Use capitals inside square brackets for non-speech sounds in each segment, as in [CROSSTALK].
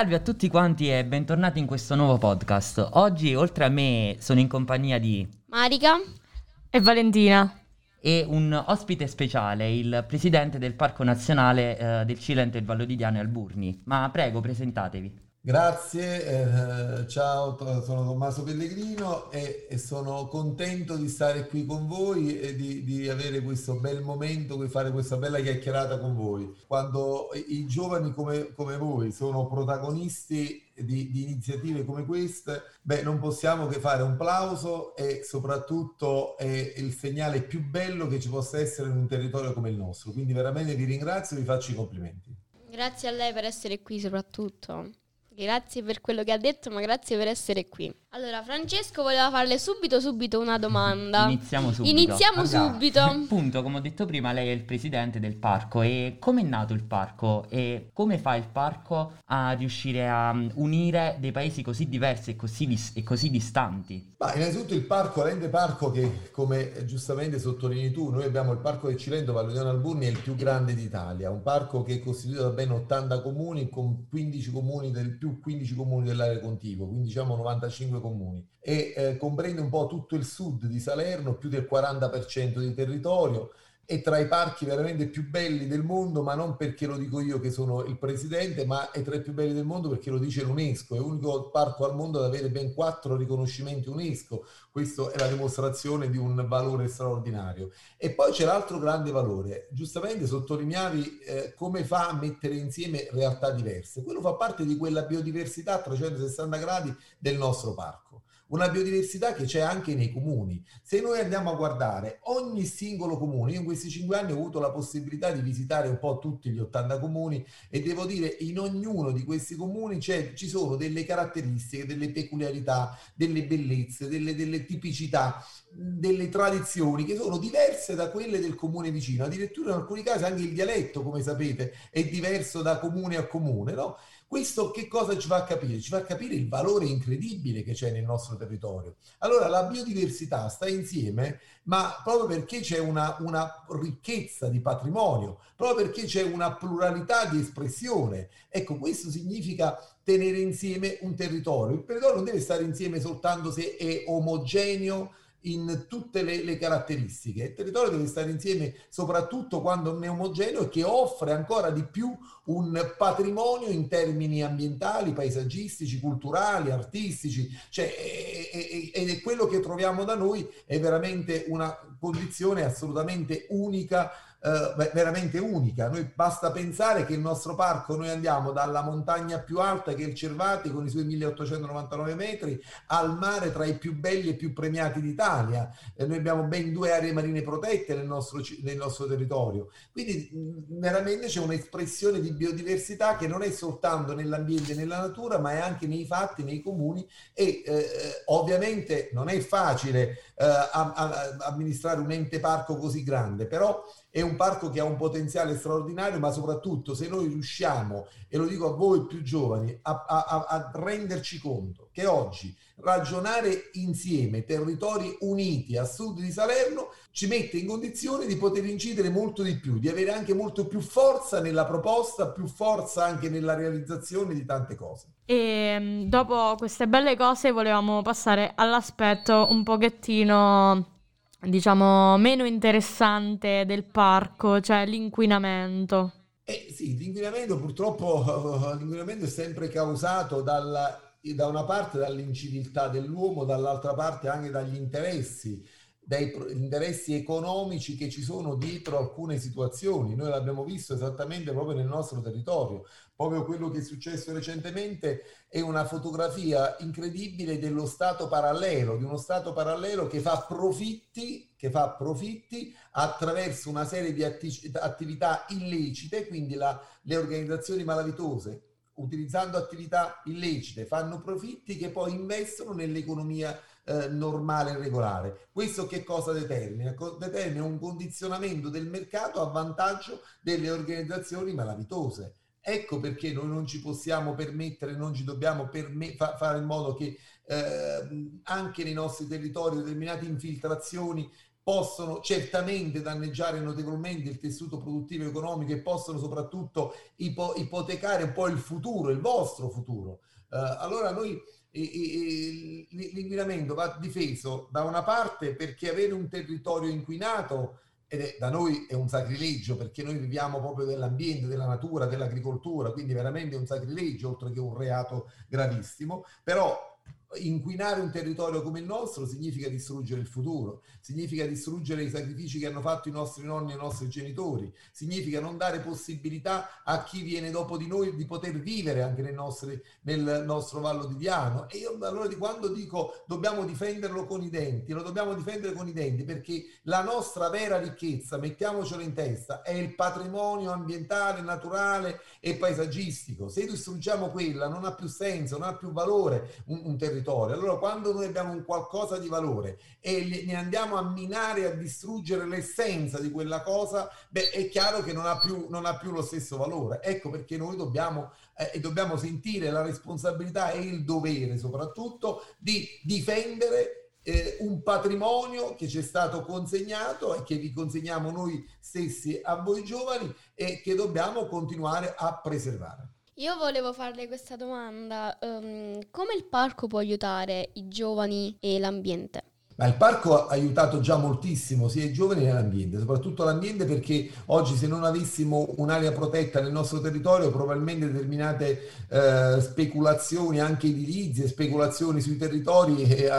Salve a tutti quanti e bentornati in questo nuovo podcast. Oggi oltre a me sono in compagnia di Marica e Valentina e un ospite speciale, il presidente del Parco Nazionale eh, del Cilento e il Vallo di Diano e Alburni. Ma prego, presentatevi. Grazie, eh, ciao, sono Tommaso Pellegrino e, e, sono contento di stare qui con voi e di, di, avere questo bel momento, di fare questa bella chiacchierata con voi. Quando i giovani come, come voi sono protagonisti di, di, iniziative come queste, beh, non possiamo che fare un plauso e soprattutto è il segnale più bello che ci possa essere in un territorio come il nostro. Quindi veramente vi ringrazio e vi faccio i complimenti. Grazie a lei per essere qui soprattutto. Grazie per quello che ha detto, ma grazie per essere qui. Allora, Francesco voleva farle subito, subito una domanda. [LAUGHS] Iniziamo subito. Iniziamo Andiamo. subito. [LAUGHS] Appunto, come ho detto prima, lei è il presidente del parco. E come è nato il parco? E come fa il parco a riuscire a mm, unire dei paesi così diversi e così, dis- e così distanti? Ma innanzitutto il parco, l'ente parco che, come giustamente sottolinei tu, noi abbiamo il parco del Cilento Valleone Alburni, è il più grande d'Italia. Un parco che è costituito da ben 80 comuni, con 15 comuni del, più 15 comuni dell'area contigua, quindi diciamo 95 comuni e eh, comprende un po' tutto il sud di Salerno, più del 40% di territorio, è tra i parchi veramente più belli del mondo, ma non perché lo dico io che sono il presidente, ma è tra i più belli del mondo perché lo dice l'UNESCO, è l'unico parco al mondo ad avere ben quattro riconoscimenti UNESCO, questo è la dimostrazione di un valore straordinario. E poi c'è l'altro grande valore, giustamente sottolineavi eh, come fa a mettere insieme realtà diverse, quello fa parte di quella biodiversità a 360 gradi del nostro parco una biodiversità che c'è anche nei comuni. Se noi andiamo a guardare ogni singolo comune, io in questi cinque anni ho avuto la possibilità di visitare un po' tutti gli 80 comuni e devo dire in ognuno di questi comuni ci sono delle caratteristiche, delle peculiarità, delle bellezze, delle, delle tipicità delle tradizioni che sono diverse da quelle del comune vicino, addirittura in alcuni casi anche il dialetto, come sapete, è diverso da comune a comune, no? Questo che cosa ci fa capire? Ci fa capire il valore incredibile che c'è nel nostro territorio. Allora la biodiversità sta insieme, ma proprio perché c'è una, una ricchezza di patrimonio, proprio perché c'è una pluralità di espressione. Ecco, questo significa tenere insieme un territorio. Il territorio non deve stare insieme soltanto se è omogeneo, in tutte le, le, caratteristiche. Il territorio deve stare insieme soprattutto quando non è omogeneo e che offre ancora di più un patrimonio in termini ambientali, paesaggistici, culturali, artistici, cioè, ed è quello che troviamo da noi, è veramente una condizione assolutamente unica eh, veramente unica. Noi basta pensare che il nostro parco, noi andiamo dalla montagna più alta che è il Cervati con i suoi 1899 metri al mare tra i più belli e più premiati d'Italia. Eh, noi abbiamo ben due aree marine protette nel nostro, nel nostro territorio. Quindi mh, veramente c'è un'espressione di biodiversità che non è soltanto nell'ambiente e nella natura, ma è anche nei fatti, nei comuni e eh, ovviamente non è facile eh, a, a, amministrare un ente parco così grande, però è un parco che ha un potenziale straordinario, ma soprattutto se noi riusciamo, e lo dico a voi più giovani, a, a, a renderci conto che oggi ragionare insieme, territori uniti a sud di Salerno, ci mette in condizione di poter incidere molto di più, di avere anche molto più forza nella proposta, più forza anche nella realizzazione di tante cose. E mm, dopo queste belle cose volevamo passare all'aspetto un pochettino diciamo, meno interessante del parco, cioè l'inquinamento. Eh sì, l'inquinamento purtroppo l'inquinamento è sempre causato dalla, da una parte dall'inciviltà dell'uomo, dall'altra parte anche dagli interessi dai interessi economici che ci sono dietro alcune situazioni. Noi l'abbiamo visto esattamente proprio nel nostro territorio. Proprio quello che è successo recentemente è una fotografia incredibile dello Stato parallelo, di uno Stato parallelo che fa profitti, che fa profitti attraverso una serie di atti- attività illecite, quindi la, le organizzazioni malavitose utilizzando attività illecite fanno profitti che poi investono nell'economia eh, normale e regolare. Questo che cosa determina? Determina un condizionamento del mercato a vantaggio delle organizzazioni malavitose. Ecco perché noi non ci possiamo permettere, non ci dobbiamo perme- fa- fare in modo che eh, anche nei nostri territori determinate infiltrazioni possono certamente danneggiare notevolmente il tessuto produttivo e economico e possono soprattutto ipo- ipotecare un po' il futuro, il vostro futuro. Uh, allora noi l'inquinamento va difeso da una parte perché avere un territorio inquinato ed è, da noi è un sacrilegio perché noi viviamo proprio dell'ambiente, della natura, dell'agricoltura, quindi veramente è un sacrilegio oltre che un reato gravissimo, però inquinare un territorio come il nostro significa distruggere il futuro, significa distruggere i sacrifici che hanno fatto i nostri nonni e i nostri genitori, significa non dare possibilità a chi viene dopo di noi di poter vivere anche nel, nostri, nel nostro Vallo di Diano. E io allora quando dico dobbiamo difenderlo con i denti, lo dobbiamo difendere con i denti perché la nostra vera ricchezza, mettiamocelo in testa, è il patrimonio ambientale, naturale e paesaggistico. Se distruggiamo quella non ha più senso, non ha più valore un, un territorio territorio. Allora, quando noi abbiamo un qualcosa di valore e ne andiamo a minare, a distruggere l'essenza di quella cosa, beh, è chiaro che non ha più, non ha più lo stesso valore. Ecco perché noi dobbiamo, eh, dobbiamo sentire la responsabilità e il dovere, soprattutto, di difendere eh, un patrimonio che ci è stato consegnato e che vi consegniamo noi stessi a voi giovani e che dobbiamo continuare a preservare. Io volevo farle questa domanda, um, come il parco può aiutare i giovani e l'ambiente? Ma il parco ha aiutato già moltissimo sia i giovani che l'ambiente, soprattutto l'ambiente perché oggi se non avessimo un'area protetta nel nostro territorio probabilmente determinate eh, speculazioni anche edilizie, speculazioni sui territori eh,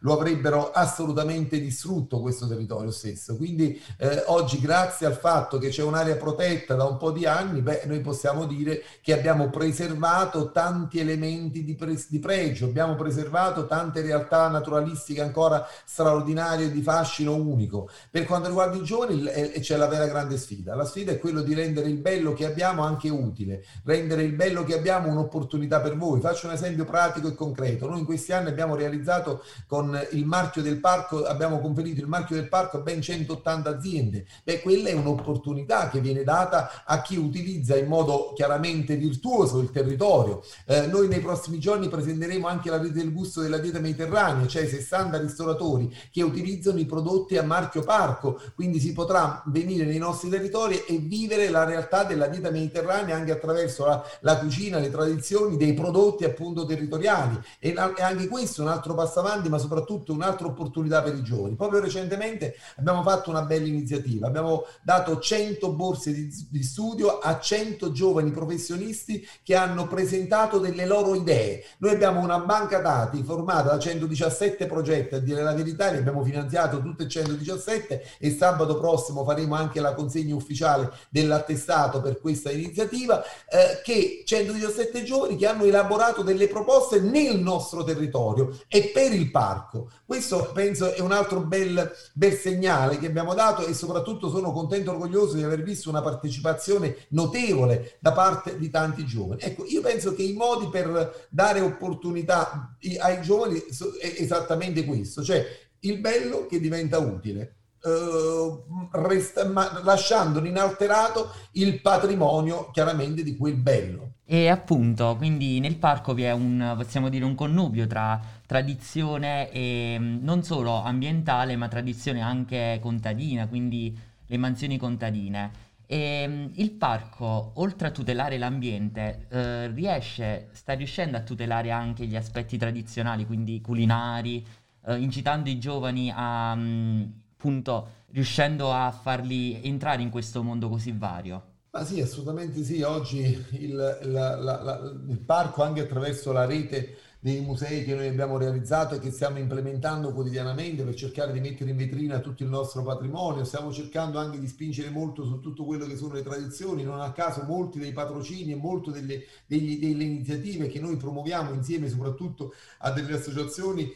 lo avrebbero assolutamente distrutto questo territorio stesso. Quindi eh, oggi grazie al fatto che c'è un'area protetta da un po' di anni, beh, noi possiamo dire che abbiamo preservato tanti elementi di, pre- di pregio, abbiamo preservato tante realtà naturalistiche ancora straordinario e di fascino unico. Per quanto riguarda i giovani c'è la vera grande sfida. La sfida è quello di rendere il bello che abbiamo anche utile, rendere il bello che abbiamo un'opportunità per voi. Faccio un esempio pratico e concreto. Noi in questi anni abbiamo realizzato con il marchio del parco, abbiamo conferito il marchio del parco a ben 180 aziende. Beh, quella è un'opportunità che viene data a chi utilizza in modo chiaramente virtuoso il territorio. Eh, noi nei prossimi giorni presenteremo anche la rete del gusto della dieta mediterranea, cioè 60 ristoratori consumatori che utilizzano i prodotti a marchio parco, quindi si potrà venire nei nostri territori e vivere la realtà della dieta mediterranea anche attraverso la, la cucina, le tradizioni dei prodotti appunto territoriali e, e anche questo è un altro passo avanti ma soprattutto un'altra opportunità per i giovani. Proprio recentemente abbiamo fatto una bella iniziativa, abbiamo dato 100 borse di, di studio a 100 giovani professionisti che hanno presentato delle loro idee. Noi abbiamo una banca dati formata da 117 progetti, a dire la verità, Italia, abbiamo finanziato tutte e 117 e sabato prossimo faremo anche la consegna ufficiale dell'attestato per questa iniziativa, eh, che 117 giovani che hanno elaborato delle proposte nel nostro territorio e per il parco. Questo penso è un altro bel, bel segnale che abbiamo dato e soprattutto sono contento e orgoglioso di aver visto una partecipazione notevole da parte di tanti giovani. Ecco, io penso che i modi per dare opportunità ai giovani è esattamente questo, cioè il bello che diventa utile. Uh, resta, ma, lasciando inalterato il patrimonio chiaramente di quel bello. E appunto, quindi nel parco vi è un, possiamo dire, un connubio tra tradizione e mm, non solo ambientale, ma tradizione anche contadina, quindi le mansioni contadine. E mm, il parco, oltre a tutelare l'ambiente, eh, riesce, sta riuscendo a tutelare anche gli aspetti tradizionali, quindi culinari, eh, incitando i giovani a, mm, appunto, riuscendo a farli entrare in questo mondo così vario. Ma sì, assolutamente sì. Oggi il, la, la, la, il parco, anche attraverso la rete dei musei che noi abbiamo realizzato e che stiamo implementando quotidianamente per cercare di mettere in vetrina tutto il nostro patrimonio. Stiamo cercando anche di spingere molto su tutto quello che sono le tradizioni. Non a caso molti dei patrocini e molte delle, delle iniziative che noi promuoviamo insieme soprattutto a delle associazioni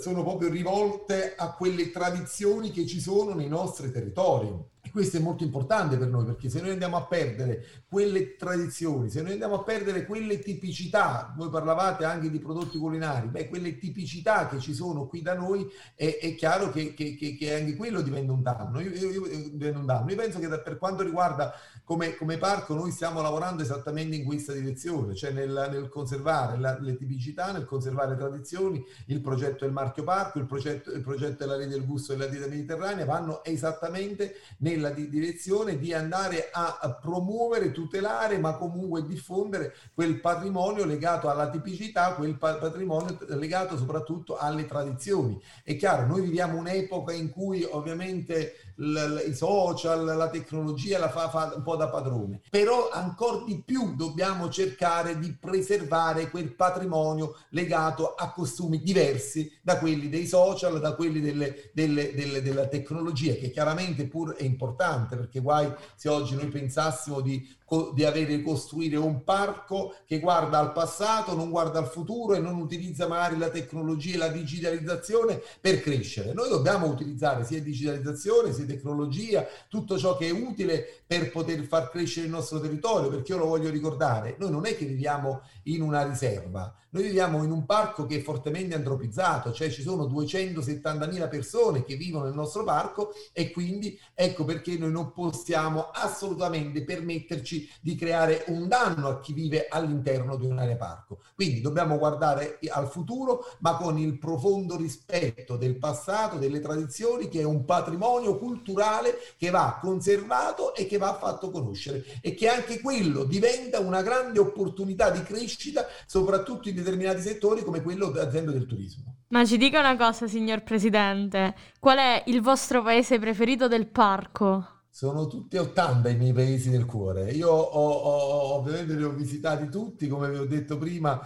sono proprio rivolte a quelle tradizioni che ci sono nei nostri territori questo è molto importante per noi perché se noi andiamo a perdere quelle tradizioni, se noi andiamo a perdere quelle tipicità, voi parlavate anche di prodotti culinari, beh, quelle tipicità che ci sono qui da noi, è, è chiaro che, che, che, che, anche quello diventa un danno. Io, io, io, un danno. io penso che per quanto riguarda come, come, parco noi stiamo lavorando esattamente in questa direzione, cioè nel, nel conservare la, le tipicità, nel conservare tradizioni, il progetto del marchio parco, il progetto, il progetto della rete del gusto della dieta mediterranea vanno esattamente nella di direzione di andare a, a promuovere, tutelare, ma comunque diffondere quel patrimonio legato alla tipicità, quel patrimonio legato soprattutto alle tradizioni. È chiaro, noi viviamo un'epoca in cui ovviamente l- i social, la tecnologia la fa, fa un po' da padrone, però ancora di più dobbiamo cercare di preservare quel patrimonio legato a costumi diversi da quelli dei social, da quelli delle, delle, delle, della tecnologia, che chiaramente pur è importante, perché guai se oggi noi pensassimo di di avere costruire un parco che guarda al passato, non guarda al futuro e non utilizza magari la tecnologia e la digitalizzazione per crescere. Noi dobbiamo utilizzare sia digitalizzazione, sia tecnologia, tutto ciò che è utile per poter far crescere il nostro territorio, perché io lo voglio ricordare, noi non è che viviamo in una riserva, noi viviamo in un parco che è fortemente antropizzato, cioè ci sono 270.000 persone che vivono nel nostro parco e quindi ecco perché noi non possiamo assolutamente permetterci di creare un danno a chi vive all'interno di un'area parco. Quindi dobbiamo guardare al futuro, ma con il profondo rispetto del passato, delle tradizioni, che è un patrimonio culturale che va conservato e che va fatto conoscere e che anche quello diventa una grande opportunità di crescita, soprattutto in determinati settori come quello ad esempio del turismo. Ma ci dica una cosa, signor Presidente, qual è il vostro paese preferito del parco? Sono tutti 80 i miei paesi del cuore. Io ho, ho, ovviamente li ho visitati tutti, come vi ho detto prima,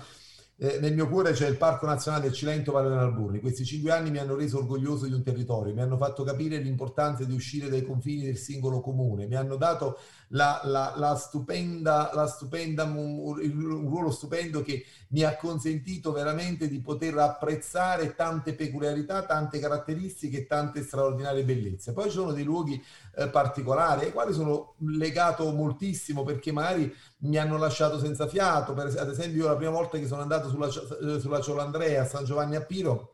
eh, nel mio cuore c'è il Parco Nazionale del Cilento Valle d'Alburni. Questi cinque anni mi hanno reso orgoglioso di un territorio, mi hanno fatto capire l'importanza di uscire dai confini del singolo comune, mi hanno dato la, la, la stupenda, la stupenda, un, ruolo stupendo che mi ha consentito veramente di poter apprezzare tante peculiarità, tante caratteristiche tante straordinarie bellezze. Poi ci sono dei luoghi eh, particolari ai quali sono legato moltissimo perché magari mi hanno lasciato senza fiato. Per, ad esempio, io la prima volta che sono andato sulla, eh, sulla Ciolandrea a San Giovanni a Piro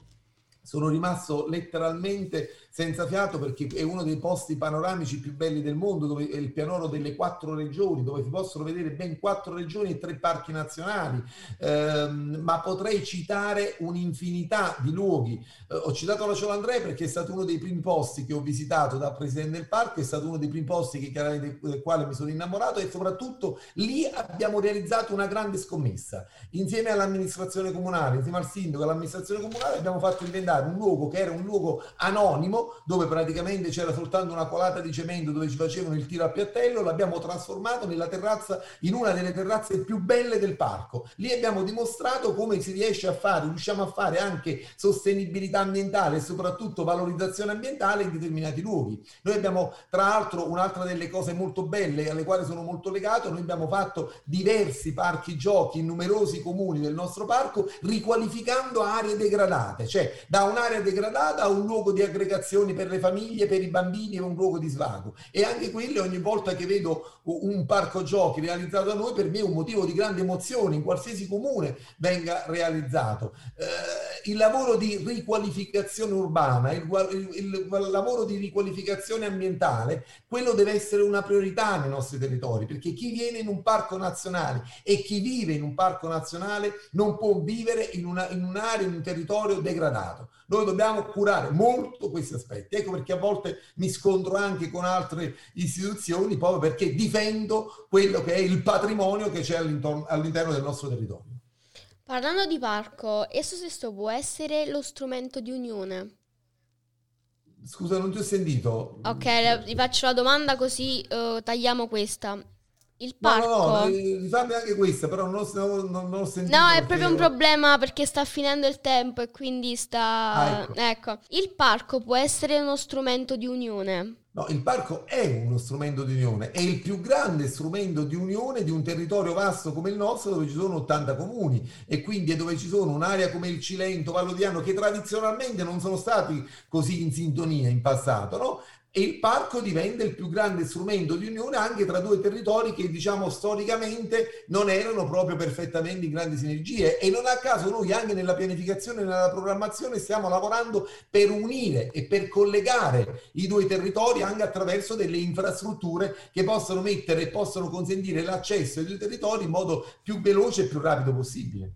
sono rimasto letteralmente senza fiato perché è uno dei posti panoramici più belli del mondo, dove è il pianoro delle quattro regioni, dove si possono vedere ben quattro regioni e tre parchi nazionali, eh, ma potrei citare un'infinità di luoghi. Eh, ho citato la Ciolandrea perché è stato uno dei primi posti che ho visitato da presidente del parco, è stato uno dei primi posti che, del quale mi sono innamorato e soprattutto lì abbiamo realizzato una grande scommessa. Insieme all'amministrazione comunale, insieme al sindaco, all'amministrazione comunale abbiamo fatto inventare un luogo che era un luogo anonimo dove praticamente c'era soltanto una colata di cemento dove ci facevano il tiro a piattello, l'abbiamo trasformato nella terrazza in una delle terrazze più belle del parco. Lì abbiamo dimostrato come si riesce a fare, riusciamo a fare anche sostenibilità ambientale e soprattutto valorizzazione ambientale in determinati luoghi. Noi abbiamo tra l'altro un'altra delle cose molto belle alle quali sono molto legato, noi abbiamo fatto diversi parchi giochi in numerosi comuni del nostro parco riqualificando aree degradate, cioè da un'area degradata a un luogo di aggregazione azioni per le famiglie, per i bambini, è un luogo di svago. E anche quelle, ogni volta che vedo un parco giochi realizzato da noi, per me è un motivo di grande emozione, in qualsiasi comune venga realizzato. Eh, il lavoro di riqualificazione urbana, il, il, il lavoro di riqualificazione ambientale, quello deve essere una priorità nei nostri territori, perché chi viene in un parco nazionale e chi vive in un parco nazionale non può vivere in, una, in un'area, in un territorio degradato. Noi dobbiamo curare molto questi aspetti. Ecco perché a volte mi scontro anche con altre istituzioni proprio perché difendo quello che è il patrimonio che c'è all'interno del nostro territorio. Parlando di parco, esso stesso può essere lo strumento di unione. Scusa, non ti ho sentito. Ok, vi faccio la domanda così uh, tagliamo questa. Il parco. No, no, no, rifammi anche questa, però non, non, non ho sentito. No, è proprio un problema perché sta finendo il tempo e quindi sta. Ah, ecco. ecco. Il parco può essere uno strumento di unione. No, il parco è uno strumento di unione, è il più grande strumento di unione di un territorio vasto come il nostro dove ci sono 80 comuni e quindi è dove ci sono un'area come il Cilento, Vallodiano che tradizionalmente non sono stati così in sintonia in passato, no? E il parco diventa il più grande strumento di unione anche tra due territori che diciamo storicamente non erano proprio perfettamente in grandi sinergie e non a caso noi anche nella pianificazione e nella programmazione stiamo lavorando per unire e per collegare i due territori anche attraverso delle infrastrutture che possono mettere e possono consentire l'accesso ai due territori in modo più veloce e più rapido possibile.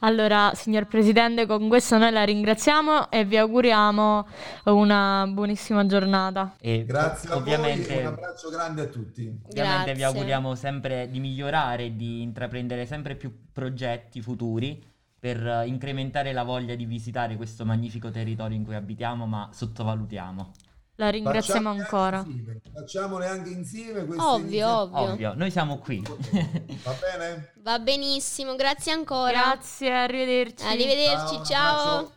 Allora, signor Presidente, con questo noi la ringraziamo e vi auguriamo una buonissima giornata. E Grazie a ovviamente, voi un abbraccio grande a tutti. Ovviamente Grazie. vi auguriamo sempre di migliorare, di intraprendere sempre più progetti futuri per incrementare la voglia di visitare questo magnifico territorio in cui abitiamo, ma sottovalutiamo. La ringraziamo ancora. Insieme. Facciamole anche insieme. Ovvio, ovvio. Ovvio, noi siamo qui. [LAUGHS] Va bene? Va benissimo, grazie ancora. Grazie, arrivederci. Arrivederci, ciao. ciao.